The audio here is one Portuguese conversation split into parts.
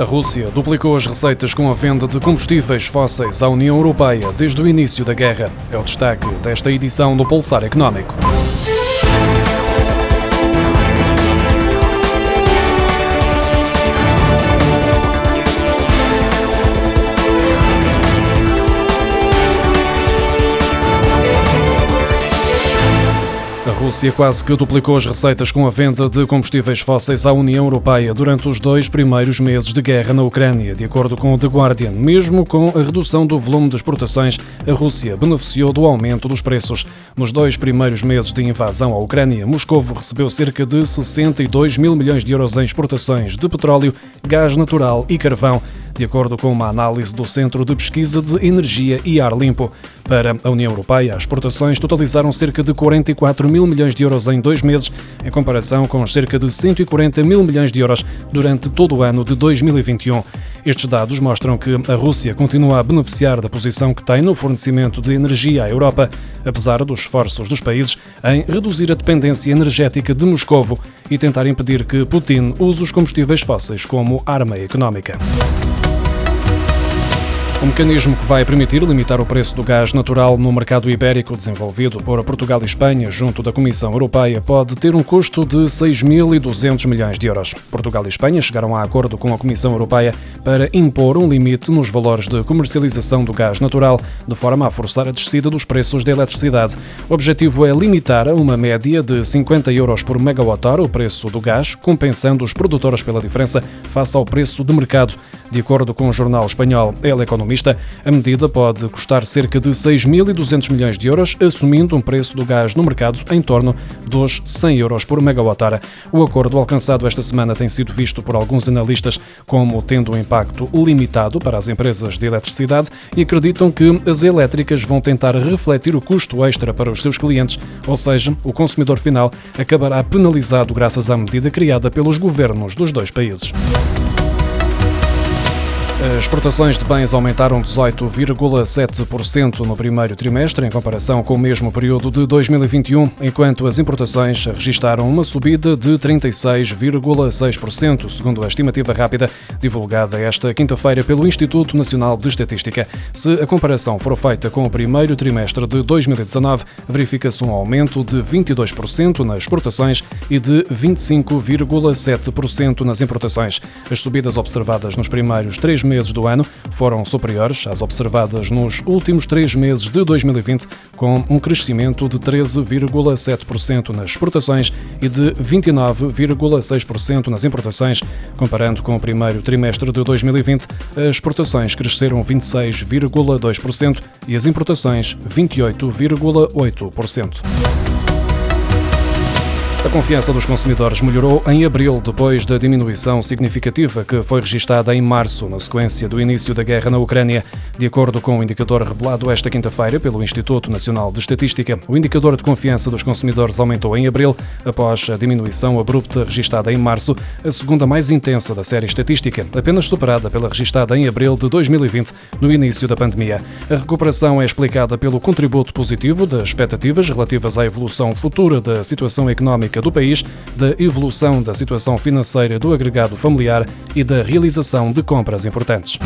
A Rússia duplicou as receitas com a venda de combustíveis fósseis à União Europeia desde o início da guerra. É o destaque desta edição do Pulsar Económico. Rússia quase que duplicou as receitas com a venda de combustíveis fósseis à União Europeia durante os dois primeiros meses de guerra na Ucrânia, de acordo com o The Guardian. Mesmo com a redução do volume de exportações, a Rússia beneficiou do aumento dos preços. Nos dois primeiros meses de invasão à Ucrânia, Moscou recebeu cerca de 62 mil milhões de euros em exportações de petróleo, gás natural e carvão de acordo com uma análise do Centro de Pesquisa de Energia e Ar Limpo. Para a União Europeia, as exportações totalizaram cerca de 44 mil milhões de euros em dois meses, em comparação com cerca de 140 mil milhões de euros durante todo o ano de 2021. Estes dados mostram que a Rússia continua a beneficiar da posição que tem no fornecimento de energia à Europa, apesar dos esforços dos países em reduzir a dependência energética de Moscovo e tentar impedir que Putin use os combustíveis fósseis como arma económica. Um mecanismo que vai permitir limitar o preço do gás natural no mercado ibérico, desenvolvido por Portugal e Espanha junto da Comissão Europeia, pode ter um custo de 6.200 milhões de euros. Portugal e Espanha chegaram a acordo com a Comissão Europeia para impor um limite nos valores de comercialização do gás natural, de forma a forçar a descida dos preços da eletricidade. O objetivo é limitar a uma média de 50 euros por megawatt-hora o preço do gás, compensando os produtores pela diferença face ao preço de mercado. De acordo com o jornal espanhol El Economista, a medida pode custar cerca de 6.200 milhões de euros, assumindo um preço do gás no mercado em torno dos 100 euros por megawatt-hora. O acordo alcançado esta semana tem sido visto por alguns analistas como tendo um impacto limitado para as empresas de eletricidade e acreditam que as elétricas vão tentar refletir o custo extra para os seus clientes, ou seja, o consumidor final acabará penalizado graças à medida criada pelos governos dos dois países. As exportações de bens aumentaram 18,7% no primeiro trimestre, em comparação com o mesmo período de 2021, enquanto as importações registaram uma subida de 36,6%, segundo a estimativa rápida divulgada esta quinta-feira pelo Instituto Nacional de Estatística. Se a comparação for feita com o primeiro trimestre de 2019, verifica-se um aumento de 22% nas exportações e de 25,7% nas importações. As subidas observadas nos primeiros três meses do ano foram superiores às observadas nos últimos três meses de 2020, com um crescimento de 13,7% nas exportações e de 29,6% nas importações. Comparando com o primeiro trimestre de 2020, as exportações cresceram 26,2% e as importações 28,8%. A confiança dos consumidores melhorou em abril, depois da diminuição significativa que foi registada em março, na sequência do início da guerra na Ucrânia. De acordo com o indicador revelado esta quinta-feira pelo Instituto Nacional de Estatística, o indicador de confiança dos consumidores aumentou em abril, após a diminuição abrupta registada em março, a segunda mais intensa da série estatística, apenas superada pela registada em abril de 2020, no início da pandemia. A recuperação é explicada pelo contributo positivo das expectativas relativas à evolução futura da situação económica do país, da evolução da situação financeira do agregado familiar e da realização de compras importantes.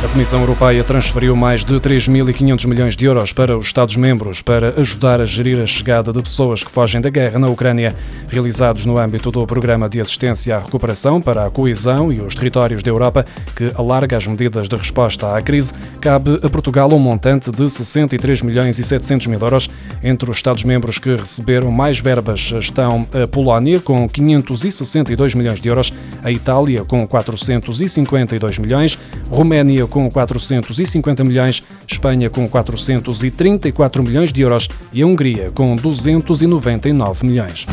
A Comissão Europeia transferiu mais de 3.500 milhões de euros para os Estados-membros para ajudar a gerir a chegada de pessoas que fogem da guerra na Ucrânia, realizados no âmbito do Programa de Assistência à Recuperação para a Coesão e os Territórios da Europa, que alarga as medidas de resposta à crise. Cabe a Portugal um montante de 63 milhões e 700 mil euros. Entre os Estados-membros que receberam mais verbas estão a Polónia, com 562 milhões de euros, a Itália, com 452 milhões, Roménia, com 450 milhões, Espanha com 434 milhões de euros e a Hungria com 299 milhões.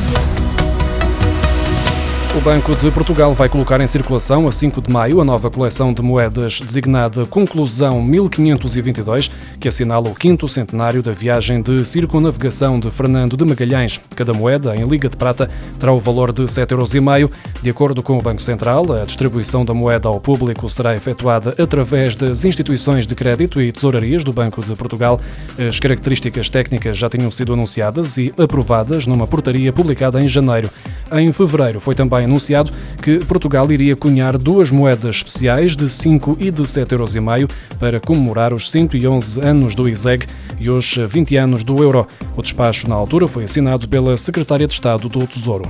O Banco de Portugal vai colocar em circulação a 5 de maio a nova coleção de moedas designada Conclusão 1522, que assinala o quinto centenário da viagem de circunnavegação de Fernando de Magalhães. Cada moeda, em liga de prata, terá o valor de 7,5 euros. De acordo com o Banco Central, a distribuição da moeda ao público será efetuada através das instituições de crédito e tesourarias do Banco de Portugal. As características técnicas já tinham sido anunciadas e aprovadas numa portaria publicada em janeiro. Em fevereiro foi também anunciado que Portugal iria cunhar duas moedas especiais de 5 e de 7,5 euros para comemorar os 111 anos do ISEG e os 20 anos do euro. O despacho, na altura, foi assinado pela Secretária de Estado do Tesouro.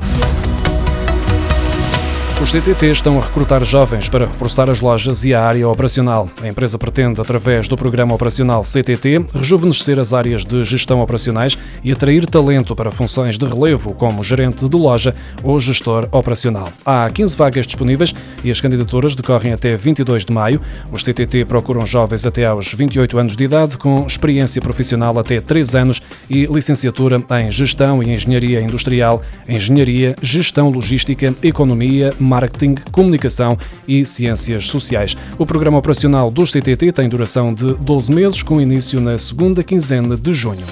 Os CTT estão a recrutar jovens para reforçar as lojas e a área operacional. A empresa pretende, através do programa operacional CTT, rejuvenescer as áreas de gestão operacionais e atrair talento para funções de relevo, como gerente de loja ou gestor operacional. Há 15 vagas disponíveis e as candidaturas decorrem até 22 de maio. Os CTT procuram jovens até aos 28 anos de idade, com experiência profissional até 3 anos e licenciatura em Gestão e Engenharia Industrial, Engenharia, Gestão Logística, Economia, marketing, comunicação e ciências sociais. O programa operacional dos TTT tem duração de 12 meses, com início na segunda quinzena de junho.